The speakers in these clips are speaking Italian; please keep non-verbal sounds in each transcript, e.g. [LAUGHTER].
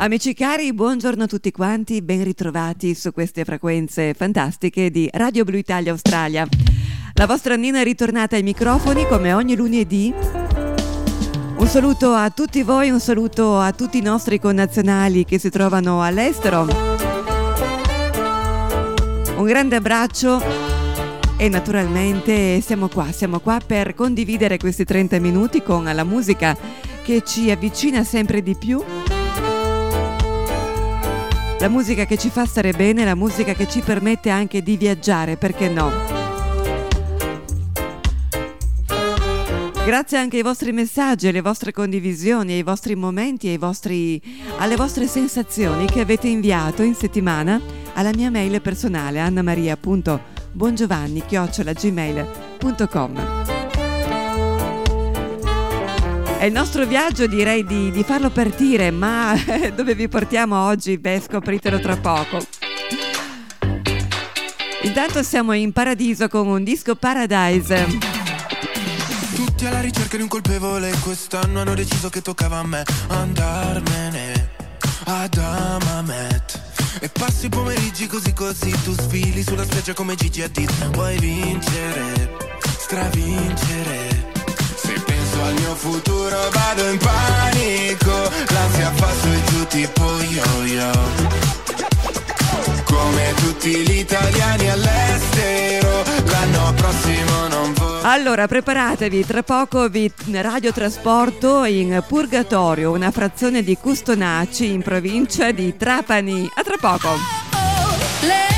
Amici cari, buongiorno a tutti quanti, ben ritrovati su queste frequenze fantastiche di Radio Blu Italia Australia. La vostra Nina è ritornata ai microfoni come ogni lunedì. Un saluto a tutti voi, un saluto a tutti i nostri connazionali che si trovano all'estero. Un grande abbraccio e naturalmente siamo qua, siamo qua per condividere questi 30 minuti con la musica che ci avvicina sempre di più la musica che ci fa stare bene, la musica che ci permette anche di viaggiare, perché no? Grazie anche ai vostri messaggi, alle vostre condivisioni, ai vostri momenti, ai vostri, alle vostre sensazioni che avete inviato in settimana alla mia mail personale annamaria.bongiovanni.gmail.com è il nostro viaggio direi di, di farlo partire, ma [LAUGHS] dove vi portiamo oggi? Beh, scopritelo tra poco. Intanto siamo in paradiso con un disco Paradise. Tutti alla ricerca di un colpevole, quest'anno hanno deciso che toccava a me andarmene ad Amamet. E passi i pomeriggi così così, tu sfili sulla spiaggia come Gigi Hadid. Vuoi vincere, stravincere al mio futuro vado in panico L'ansia fa su e giù tipo yo-yo Come tutti gli italiani all'estero L'anno prossimo non voglio allora preparatevi, tra poco vi radiotrasporto in Purgatorio, una frazione di Custonaci in provincia di Trapani. A tra poco. Le telefonate,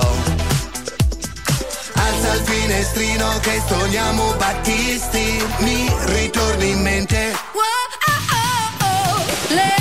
Alza il finestrino che stoniamo Battisti, mi ritorni in mente. Wow, oh, oh, oh.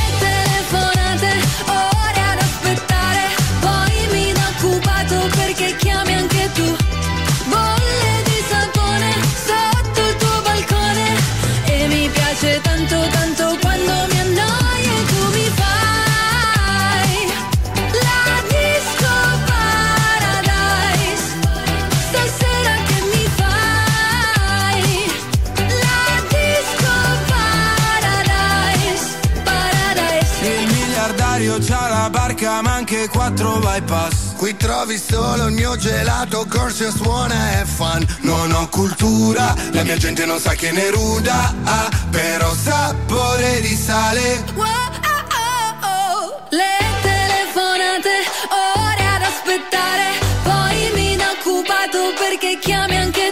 Quattro bypass Qui trovi solo il mio gelato, corso suona e fan. Non ho cultura, la mia gente non sa che ne ruda, ah, però sapore di sale. Wow, oh, oh, oh. Le telefonate, ore ad aspettare, poi mi da occupato perché chiami anche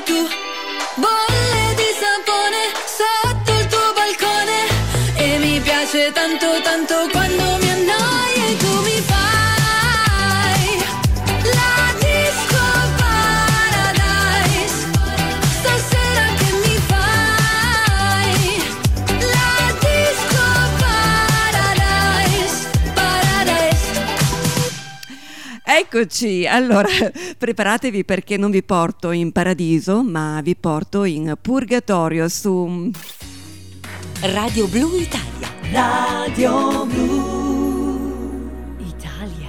Eccoci, allora [LAUGHS] preparatevi perché non vi porto in paradiso, ma vi porto in purgatorio su Radio Blu Italia. Radio Blu Italia.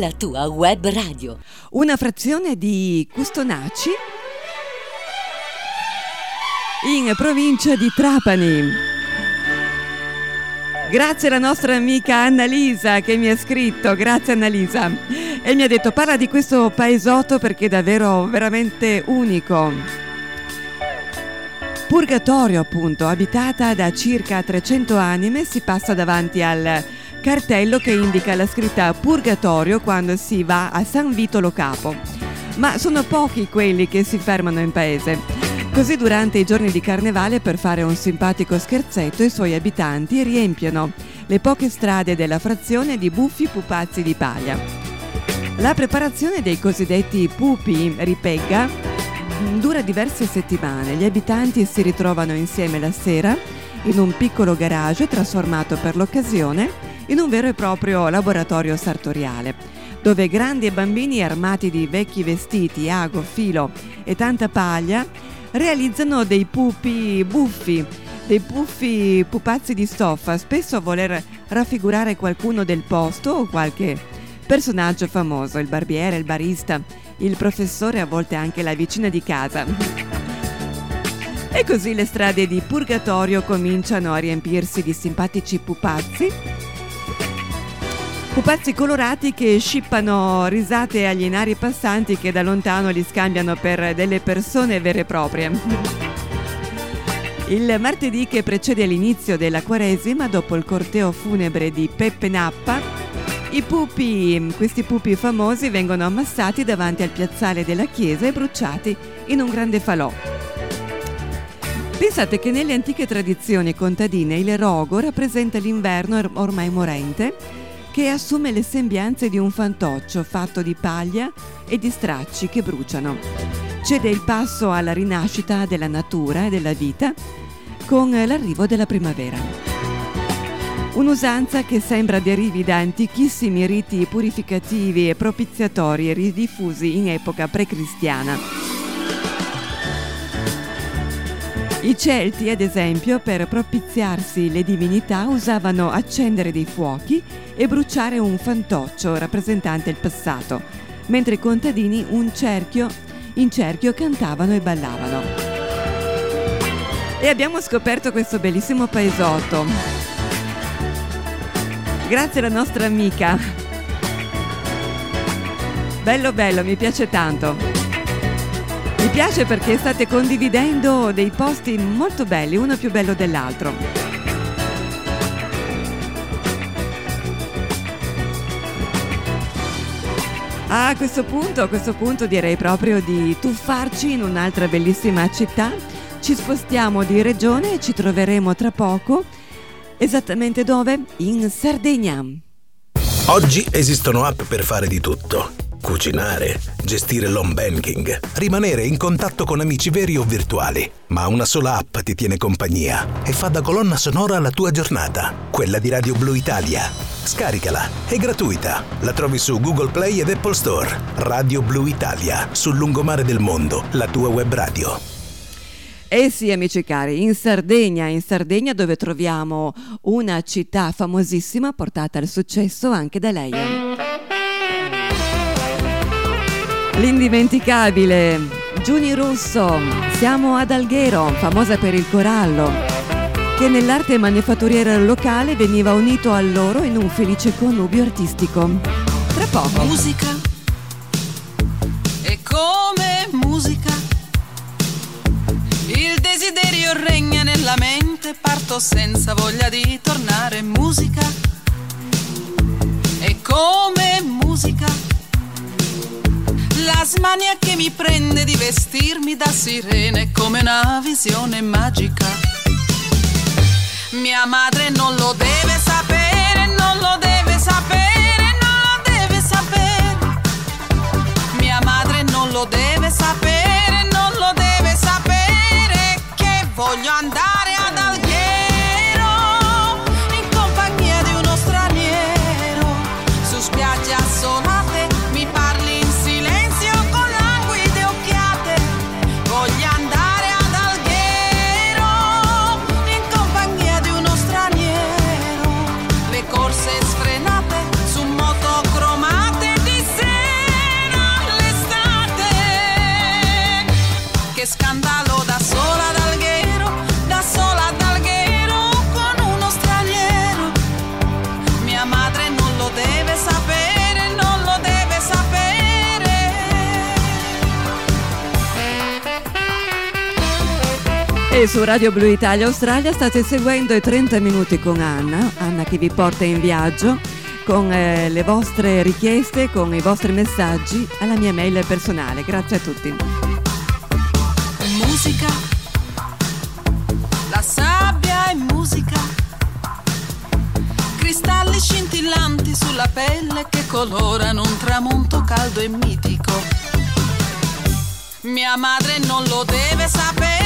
La tua web radio. una frazione di Custonaci in provincia di Trapani. Grazie alla nostra amica Annalisa che mi ha scritto, grazie Annalisa, e mi ha detto parla di questo paesotto perché è davvero veramente unico. Purgatorio appunto, abitata da circa 300 anime, si passa davanti al cartello che indica la scritta Purgatorio quando si va a San Vito Lo Capo. Ma sono pochi quelli che si fermano in paese. Così durante i giorni di carnevale per fare un simpatico scherzetto i suoi abitanti riempiono le poche strade della frazione di buffi pupazzi di paglia. La preparazione dei cosiddetti pupi ripegga dura diverse settimane. Gli abitanti si ritrovano insieme la sera in un piccolo garage trasformato per l'occasione in un vero e proprio laboratorio sartoriale, dove grandi e bambini armati di vecchi vestiti, ago, filo e tanta paglia realizzano dei pupi buffi, dei puffi pupazzi di stoffa, spesso a voler raffigurare qualcuno del posto o qualche personaggio famoso, il barbiere, il barista, il professore, a volte anche la vicina di casa. E così le strade di Purgatorio cominciano a riempirsi di simpatici pupazzi. Pupazzi colorati che scippano risate agli inari passanti che da lontano li scambiano per delle persone vere e proprie. Il martedì che precede l'inizio della Quaresima, dopo il corteo funebre di Peppe Nappa, i pupi, questi pupi famosi, vengono ammassati davanti al piazzale della chiesa e bruciati in un grande falò. Pensate che nelle antiche tradizioni contadine il rogo rappresenta l'inverno ormai morente che assume le sembianze di un fantoccio fatto di paglia e di stracci che bruciano. Cede il passo alla rinascita della natura e della vita con l'arrivo della primavera. Un'usanza che sembra derivi da antichissimi riti purificativi e propiziatori ridiffusi in epoca precristiana. I Celti, ad esempio, per propiziarsi le divinità usavano accendere dei fuochi e bruciare un fantoccio rappresentante il passato, mentre i contadini cerchio, in cerchio cantavano e ballavano. E abbiamo scoperto questo bellissimo paesotto. Grazie alla nostra amica. Bello bello, mi piace tanto. Piace perché state condividendo dei posti molto belli, uno più bello dell'altro. A questo punto, a questo punto direi proprio di tuffarci in un'altra bellissima città. Ci spostiamo di regione e ci troveremo tra poco. Esattamente dove? In Sardegna. Oggi esistono app per fare di tutto cucinare, gestire l'home banking, rimanere in contatto con amici veri o virtuali. Ma una sola app ti tiene compagnia e fa da colonna sonora alla tua giornata, quella di Radio Blu Italia. Scaricala, è gratuita. La trovi su Google Play ed Apple Store. Radio Blu Italia, sul lungomare del mondo, la tua web radio. Eh sì, amici cari, in Sardegna, in Sardegna dove troviamo una città famosissima portata al successo anche da lei. L'indimenticabile Giuni Russo, siamo ad Alghero, famosa per il corallo, che nell'arte manifatturiera locale veniva unito a loro in un felice connubio artistico. Tra poco. Musica è come musica. Il desiderio regna nella mente, parto senza voglia di tornare. Smania che mi prende di vestirmi da sirene come una visione magica. Mia madre non lo deve sapere, non lo deve sapere, non lo deve sapere. Mia madre non lo deve sapere, non lo deve sapere che voglio andare E su Radio Blu Italia Australia state seguendo i 30 minuti con Anna, Anna che vi porta in viaggio con eh, le vostre richieste, con i vostri messaggi alla mia mail personale. Grazie a tutti. Musica, la sabbia è musica, cristalli scintillanti sulla pelle che colorano un tramonto caldo e mitico. Mia madre non lo deve sapere,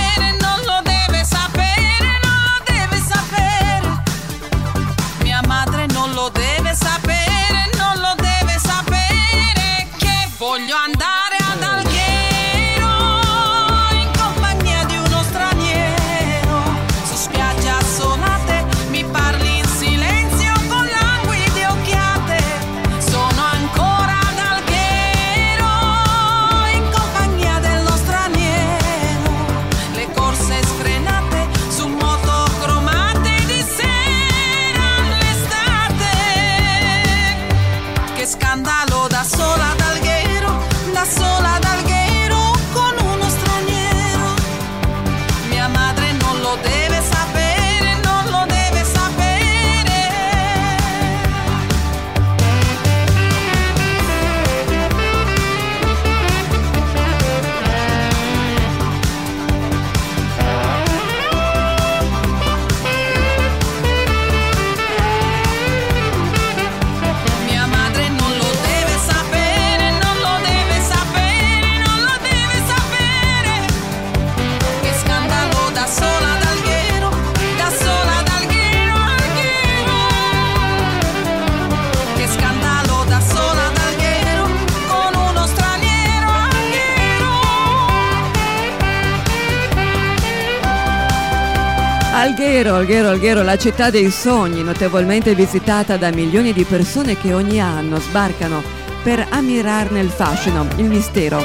Alghero, Alghero, la città dei sogni, notevolmente visitata da milioni di persone che ogni anno sbarcano per ammirarne il fascino, il mistero.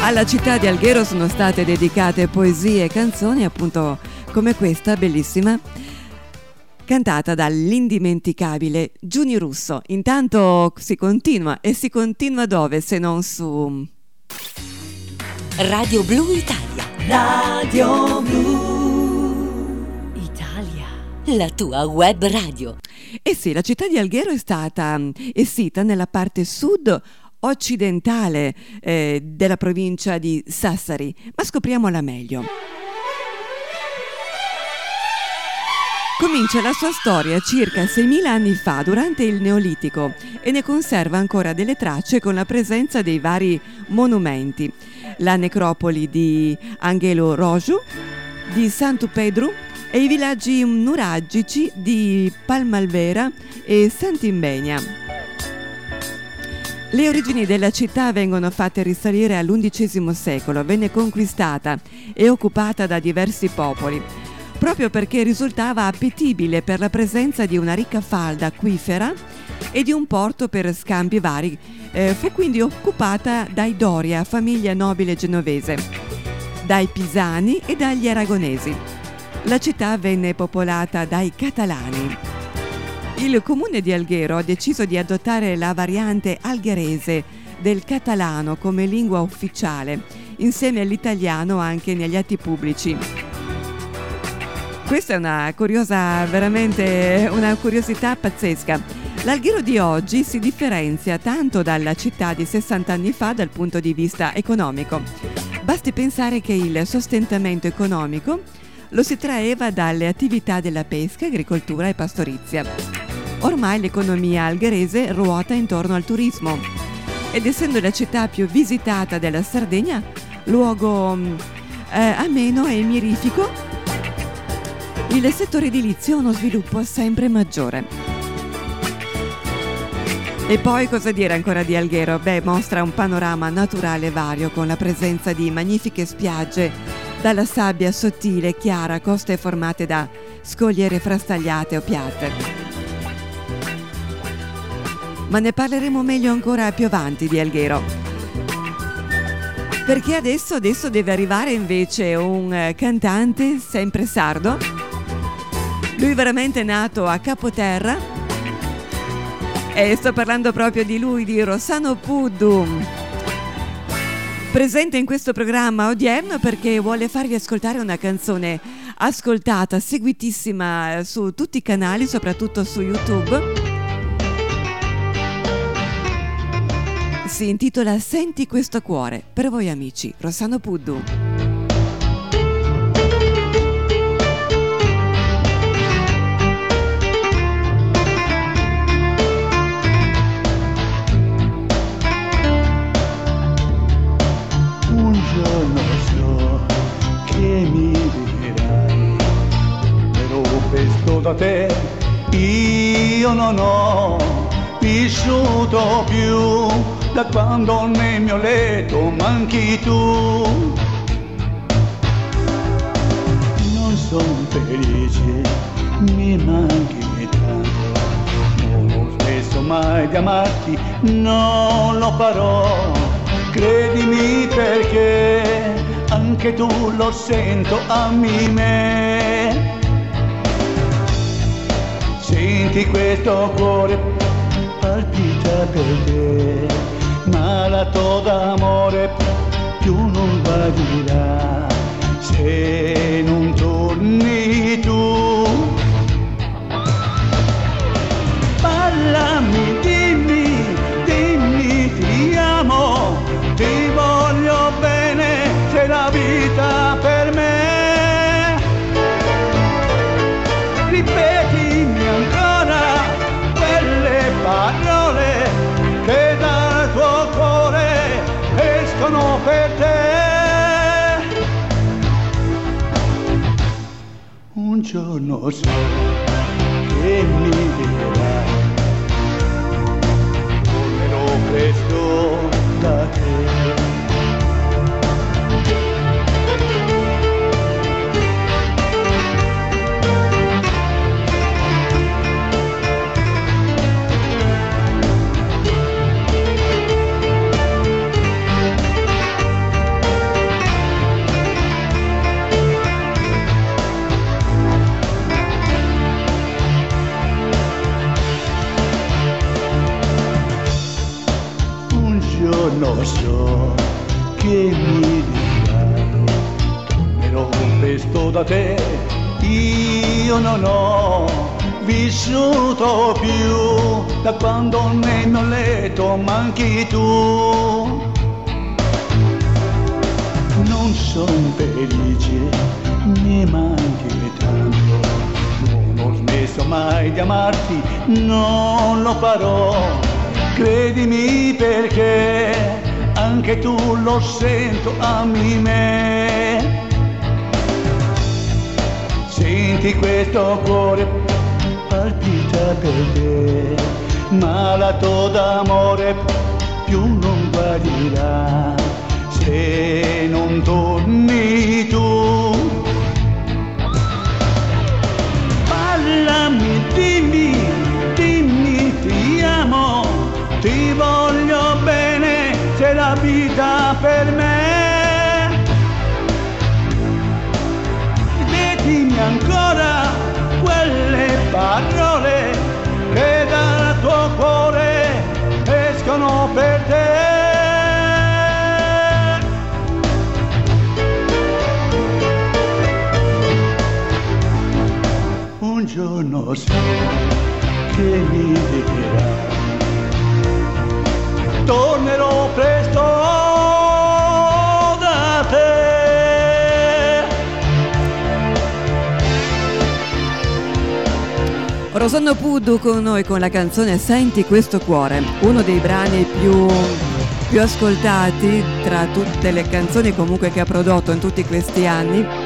Alla città di Alghero sono state dedicate poesie e canzoni, appunto come questa bellissima, cantata dall'indimenticabile Giuni Russo. Intanto si continua e si continua dove se non su Radio Blu Italia. Radio Blu. La tua web radio. Eh sì, la città di Alghero è stata mm, è sita nella parte sud occidentale eh, della provincia di Sassari, ma scopriamola meglio. Comincia la sua storia circa 6.000 anni fa, durante il Neolitico, e ne conserva ancora delle tracce con la presenza dei vari monumenti. La necropoli di Angelo Roju, di Santo Pedro e i villaggi nuragici di Palmalvera e Sant'Imbegna. Le origini della città vengono fatte risalire all'undicesimo secolo, venne conquistata e occupata da diversi popoli, proprio perché risultava appetibile per la presenza di una ricca falda acquifera e di un porto per scambi vari. Eh, fu quindi occupata dai Doria, famiglia nobile genovese, dai Pisani e dagli Aragonesi. La città venne popolata dai Catalani. Il comune di Alghero ha deciso di adottare la variante algherese del catalano come lingua ufficiale, insieme all'italiano anche negli atti pubblici. Questa è una curiosa, veramente una curiosità pazzesca. L'Alghero di oggi si differenzia tanto dalla città di 60 anni fa dal punto di vista economico. Basti pensare che il sostentamento economico lo si traeva dalle attività della pesca, agricoltura e pastorizia. Ormai l'economia algherese ruota intorno al turismo ed essendo la città più visitata della Sardegna, luogo mm, eh, ameno e mirifico, il settore edilizio ha uno sviluppo sempre maggiore. E poi cosa dire ancora di Alghero? Beh, mostra un panorama naturale vario con la presenza di magnifiche spiagge dalla sabbia sottile e chiara, coste formate da scogliere frastagliate o piatte. Ma ne parleremo meglio ancora più avanti di Alghero. Perché adesso, adesso deve arrivare invece un eh, cantante sempre sardo. Lui veramente nato a Capoterra. E sto parlando proprio di lui, di Rossano Puddu. Presente in questo programma odierno perché vuole farvi ascoltare una canzone ascoltata, seguitissima eh, su tutti i canali, soprattutto su YouTube. Si intitola Senti questo cuore per voi amici, Rossano Puddu. Te io non ho vissuto più da quando nel mio letto manchi tu. Non sono felice, mi manchi tanto, non ho smesso mai di amarti, non lo farò, credimi perché anche tu lo sento a me. Senti questo cuore palpita per te, malato d'amore più non guarirà se non torni tu. Parlami, dimmi, dimmi ti amo, ti voglio bene, sei la vita per Un giorno so che mi dirai, giorno so che mi dirai, tornerò presto da te, io non ho vissuto più. Da quando nel mio letto manchi tu. Non sono felice, mi manchi tanto, non ho smesso mai di amarti, non lo farò, credimi perché anche tu lo sento a me. Senti questo cuore palpita per te, malato d'amore più non guarirà se non torni tu. Vita per me. Ripetimi ancora quelle parole che dal tuo cuore escono per te. Un giorno so che mi dirai, tornerò presto da te. Rosanno Puddu con noi con la canzone Senti questo cuore, uno dei brani più, più ascoltati tra tutte le canzoni comunque che ha prodotto in tutti questi anni.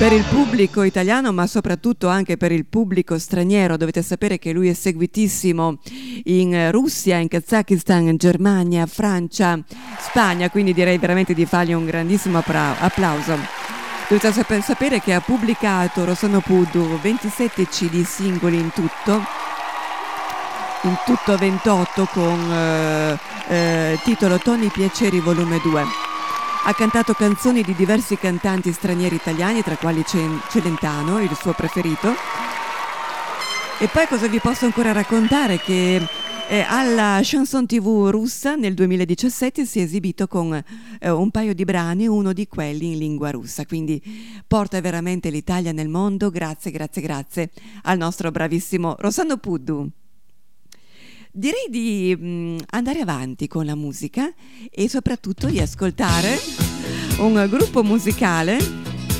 Per il pubblico italiano, ma soprattutto anche per il pubblico straniero, dovete sapere che lui è seguitissimo in Russia, in Kazakistan, in Germania, Francia, Spagna, quindi direi veramente di fargli un grandissimo applauso. Dovete sap- sapere che ha pubblicato Rossano Puddu 27 CD singoli in tutto, in tutto 28 con eh, eh, titolo Toni Piaceri volume 2. Ha cantato canzoni di diversi cantanti stranieri italiani, tra quali Celentano, il suo preferito. E poi cosa vi posso ancora raccontare? Che Eh, alla Chanson TV russa nel 2017 si è esibito con eh, un paio di brani, uno di quelli in lingua russa, quindi porta veramente l'Italia nel mondo. Grazie, grazie, grazie al nostro bravissimo Rossano Puddu. Direi di mh, andare avanti con la musica e soprattutto di ascoltare un gruppo musicale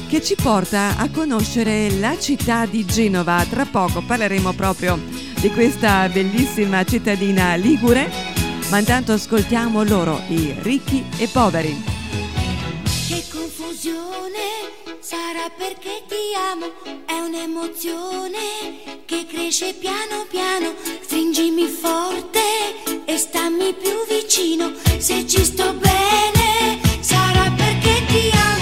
che ci porta a conoscere la città di Genova. Tra poco parleremo proprio di questa bellissima cittadina ligure, ma intanto ascoltiamo loro, i ricchi e poveri. Che confusione sarà perché ti amo, è un'emozione che cresce piano piano, stringimi forte e stammi più vicino, se ci sto bene sarà perché ti amo.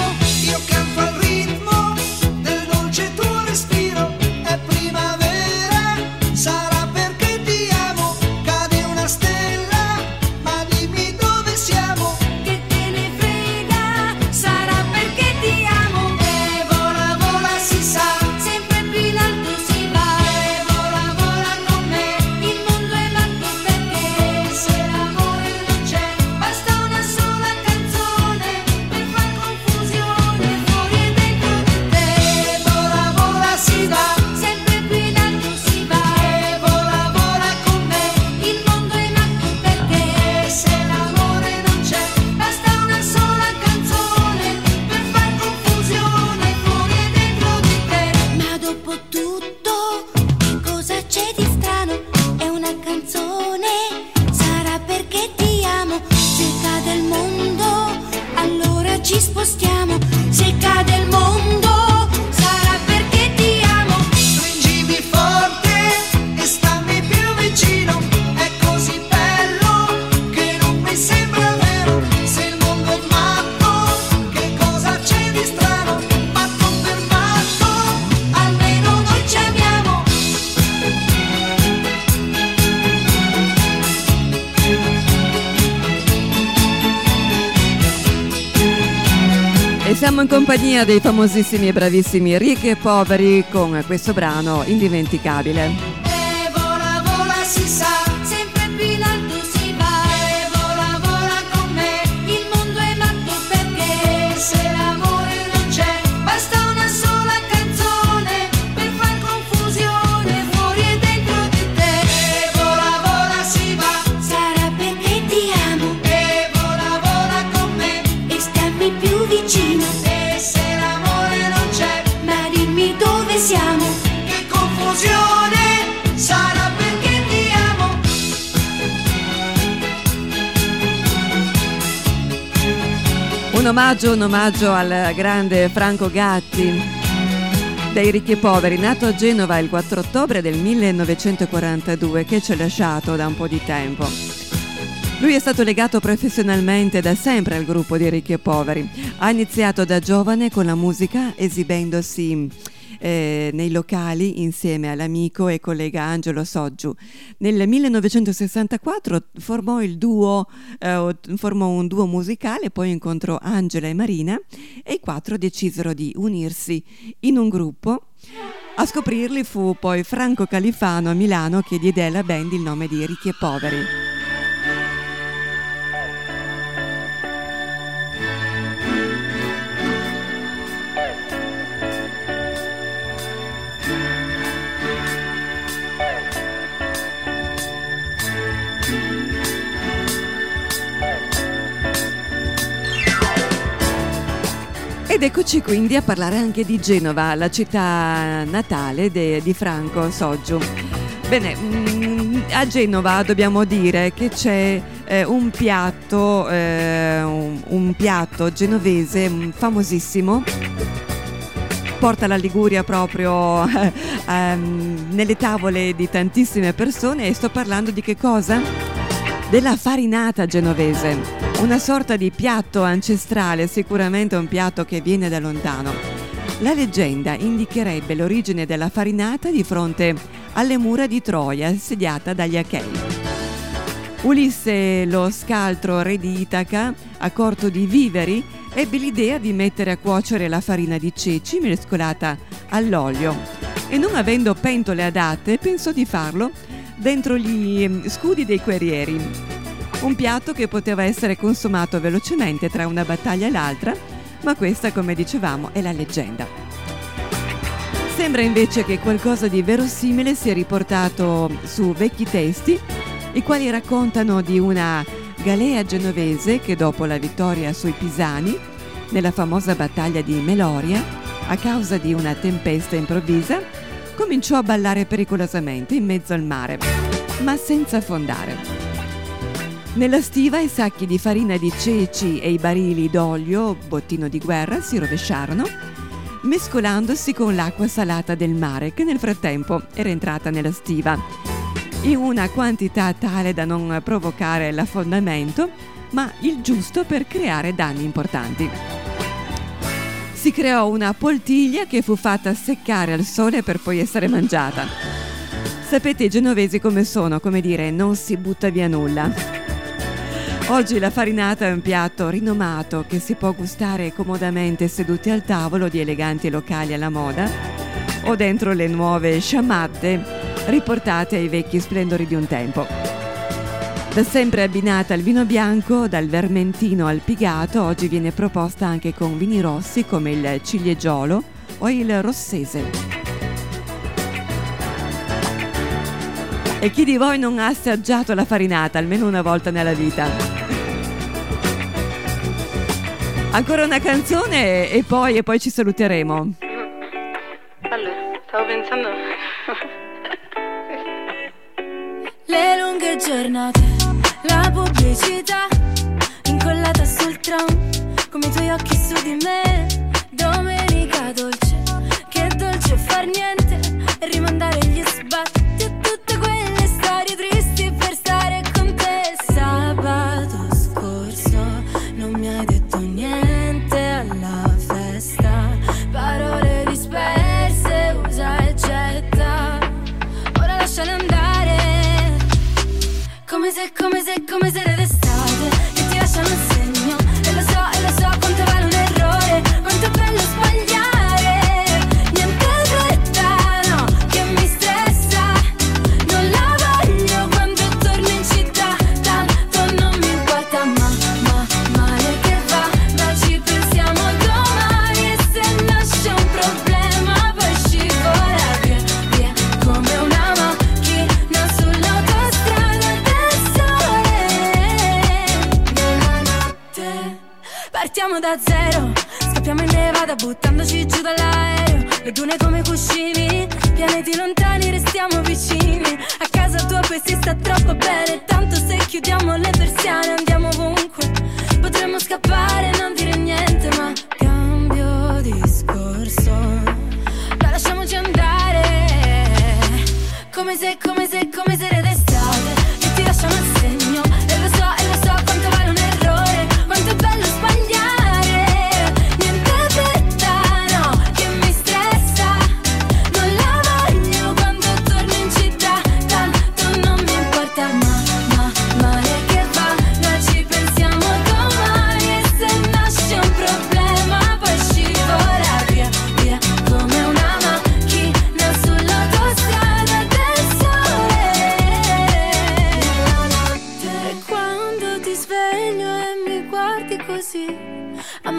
E siamo in compagnia dei famosissimi e bravissimi ricchi e poveri con questo brano indimenticabile. E vola, vola, si sa, sempre in alto omaggio, un omaggio al grande Franco Gatti dei ricchi e poveri, nato a Genova il 4 ottobre del 1942, che ci ha lasciato da un po' di tempo. Lui è stato legato professionalmente da sempre al gruppo dei ricchi e poveri. Ha iniziato da giovane con la musica esibendosi eh, nei locali insieme all'amico e collega Angelo Soggiu. Nel 1964 formò, duo, eh, formò un duo musicale, poi incontrò Angela e Marina e i quattro decisero di unirsi in un gruppo. A scoprirli fu poi Franco Califano a Milano che diede alla band il nome di Ricchi e Poveri. Ed eccoci quindi a parlare anche di Genova, la città natale de- di Franco Soggiu. Bene, mm, a Genova dobbiamo dire che c'è eh, un piatto, eh, un, un piatto genovese mm, famosissimo. Porta la Liguria proprio [LAUGHS] ehm, nelle tavole di tantissime persone e sto parlando di che cosa? Della farinata genovese, una sorta di piatto ancestrale, sicuramente un piatto che viene da lontano. La leggenda indicherebbe l'origine della farinata di fronte alle mura di Troia, assediata dagli Achei. Ulisse, lo scaltro re di Itaca, a corto di viveri, ebbe l'idea di mettere a cuocere la farina di ceci mescolata all'olio e non avendo pentole adatte pensò di farlo dentro gli mm, scudi dei guerrieri. Un piatto che poteva essere consumato velocemente tra una battaglia e l'altra, ma questa, come dicevamo, è la leggenda. Sembra invece che qualcosa di verosimile sia riportato su vecchi testi, i quali raccontano di una galea genovese che dopo la vittoria sui Pisani, nella famosa battaglia di Meloria, a causa di una tempesta improvvisa, cominciò a ballare pericolosamente in mezzo al mare, ma senza affondare. Nella stiva i sacchi di farina di ceci e i barili d'olio, bottino di guerra, si rovesciarono, mescolandosi con l'acqua salata del mare che nel frattempo era entrata nella stiva, in una quantità tale da non provocare l'affondamento, ma il giusto per creare danni importanti. Si creò una poltiglia che fu fatta seccare al sole per poi essere mangiata. Sapete i genovesi come sono, come dire, non si butta via nulla. Oggi la farinata è un piatto rinomato che si può gustare comodamente seduti al tavolo di eleganti locali alla moda o dentro le nuove sciamatte riportate ai vecchi splendori di un tempo. Da sempre abbinata al vino bianco, dal vermentino al pigato, oggi viene proposta anche con vini rossi come il ciliegiolo o il rossese. E chi di voi non ha assaggiato la farinata almeno una volta nella vita? Ancora una canzone e poi, e poi ci saluteremo. Allora, stavo pensando. Le lunghe giornate, la pubblicità incollata sul tram, come i tuoi occhi su di me. Domenica dolce, che dolce far niente e rimandare gli sbatti Partiamo da zero Scappiamo in nevada buttandoci giù dall'aereo. Le dune come cuscini Pianeti lontani restiamo vicini. A casa tua poi si sta troppo bene Tanto se chiudiamo le persiane andiamo ovunque. Potremmo scappare e non dire niente Ma cambio discorso. La lasciamoci andare Come se, come se, come se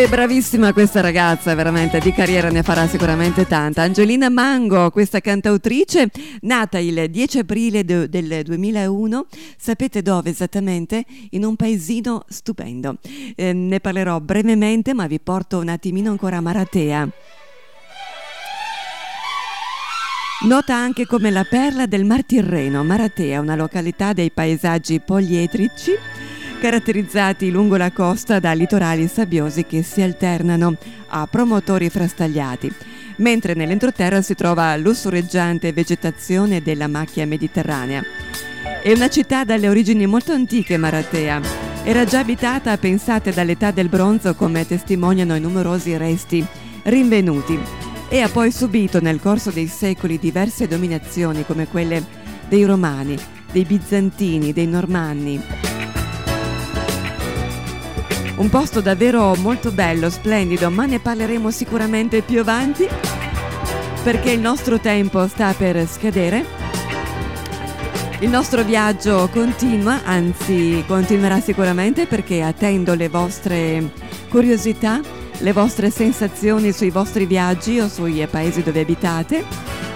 È bravissima questa ragazza, veramente, di carriera ne farà sicuramente tanta. Angelina Mango, questa cantautrice, nata il 10 aprile de- del 2001, sapete dove esattamente? In un paesino stupendo. Eh, ne parlerò brevemente, ma vi porto un attimino ancora a Maratea. Nota anche come la perla del Mar Tirreno, Maratea, una località dei paesaggi poliedrici caratterizzati lungo la costa da litorali sabbiosi che si alternano a promotori frastagliati, mentre nell'entroterra si trova lussureggiante vegetazione della macchia mediterranea. È una città dalle origini molto antiche Maratea. Era già abitata, pensate, dall'età del bronzo come testimoniano i numerosi resti rinvenuti e ha poi subito nel corso dei secoli diverse dominazioni come quelle dei Romani, dei Bizantini, dei Normanni. Un posto davvero molto bello, splendido, ma ne parleremo sicuramente più avanti perché il nostro tempo sta per scadere. Il nostro viaggio continua, anzi continuerà sicuramente perché attendo le vostre curiosità, le vostre sensazioni sui vostri viaggi o sui paesi dove abitate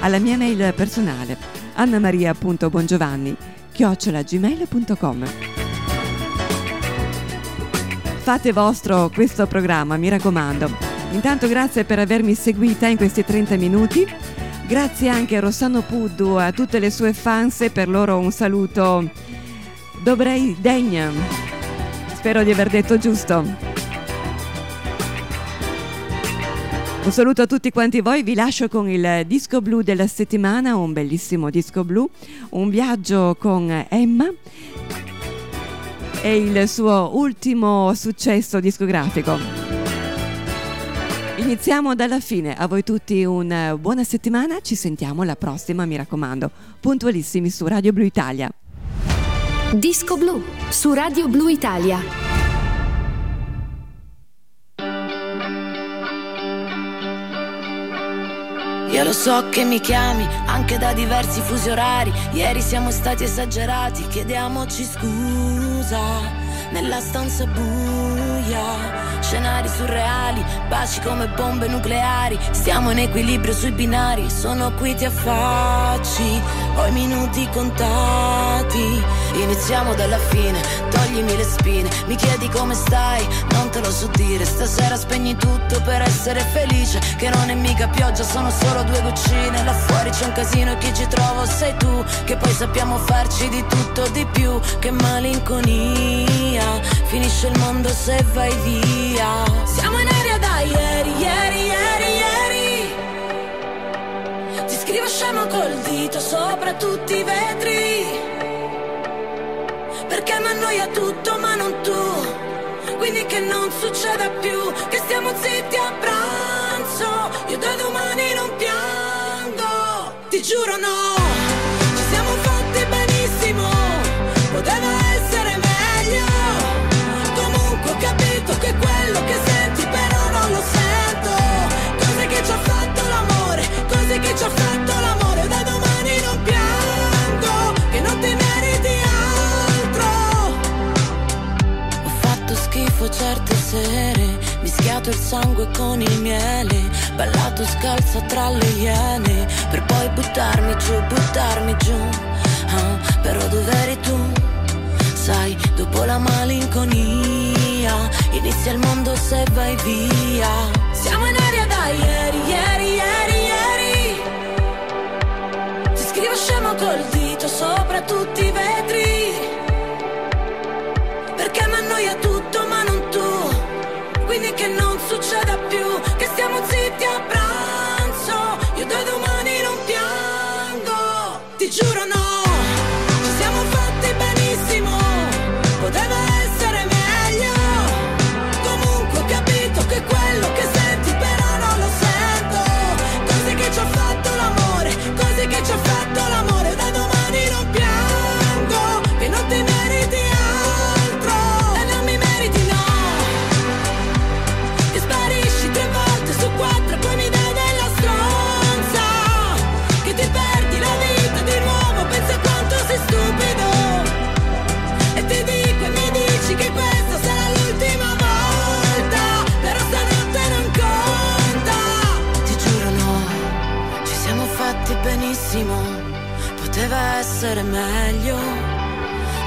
alla mia mail personale annamaria.bongiovanni chiocciolagmail.com Fate vostro questo programma, mi raccomando. Intanto grazie per avermi seguita in questi 30 minuti. Grazie anche a Rossano Puddu, a tutte le sue fans per loro un saluto. Dobrei degna. Spero di aver detto giusto. Un saluto a tutti quanti voi, vi lascio con il disco blu della settimana, un bellissimo disco blu, un viaggio con Emma e il suo ultimo successo discografico. Iniziamo dalla fine, a voi tutti una buona settimana, ci sentiamo la prossima, mi raccomando, puntualissimi su Radio Blu Italia. Disco blu su Radio Blu Italia. Io lo so che mi chiami anche da diversi fusi orari. Ieri siamo stati esagerati, chiediamoci scusa. 杂 Nella stanza buia, scenari surreali, baci come bombe nucleari. Stiamo in equilibrio sui binari, sono qui ti affacci. Ho i minuti contati, iniziamo dalla fine, toglimi le spine. Mi chiedi come stai, non te lo so dire. Stasera spegni tutto per essere felice. Che non è mica pioggia, sono solo due goccine. Là fuori c'è un casino e chi ci trovo sei tu. Che poi sappiamo farci di tutto di più. Che malinconia, finisce il mondo se vai via. Siamo in aria da ieri, ieri, ieri, ieri. Ti scrivo scemo col dito sopra tutti i vetri. Perché mi annoia tutto ma non tu. Quindi che non succeda più, che stiamo zitti a pranzo. Io da domani non piango, ti giuro no. Certe sere, mischiato il sangue con il miele, ballato scalza tra le iene, per poi buttarmi giù, buttarmi giù. Ah, però dov'eri tu? Sai, dopo la malinconia, inizia il mondo se vai via. Siamo in aria da ieri, ieri, ieri, ieri. Ti scrivo scemo col dito sopra tutti i vetri. Perché mi annoia tutto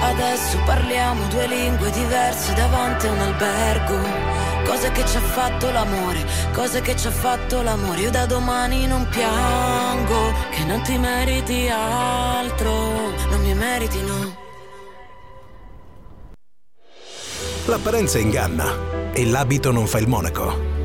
Adesso parliamo due lingue diverse davanti a un albergo. Cose che ci ha fatto l'amore, cose che ci ha fatto l'amore. Io da domani non piango, che non ti meriti altro, non mi meriti no. L'apparenza inganna e l'abito non fa il monaco.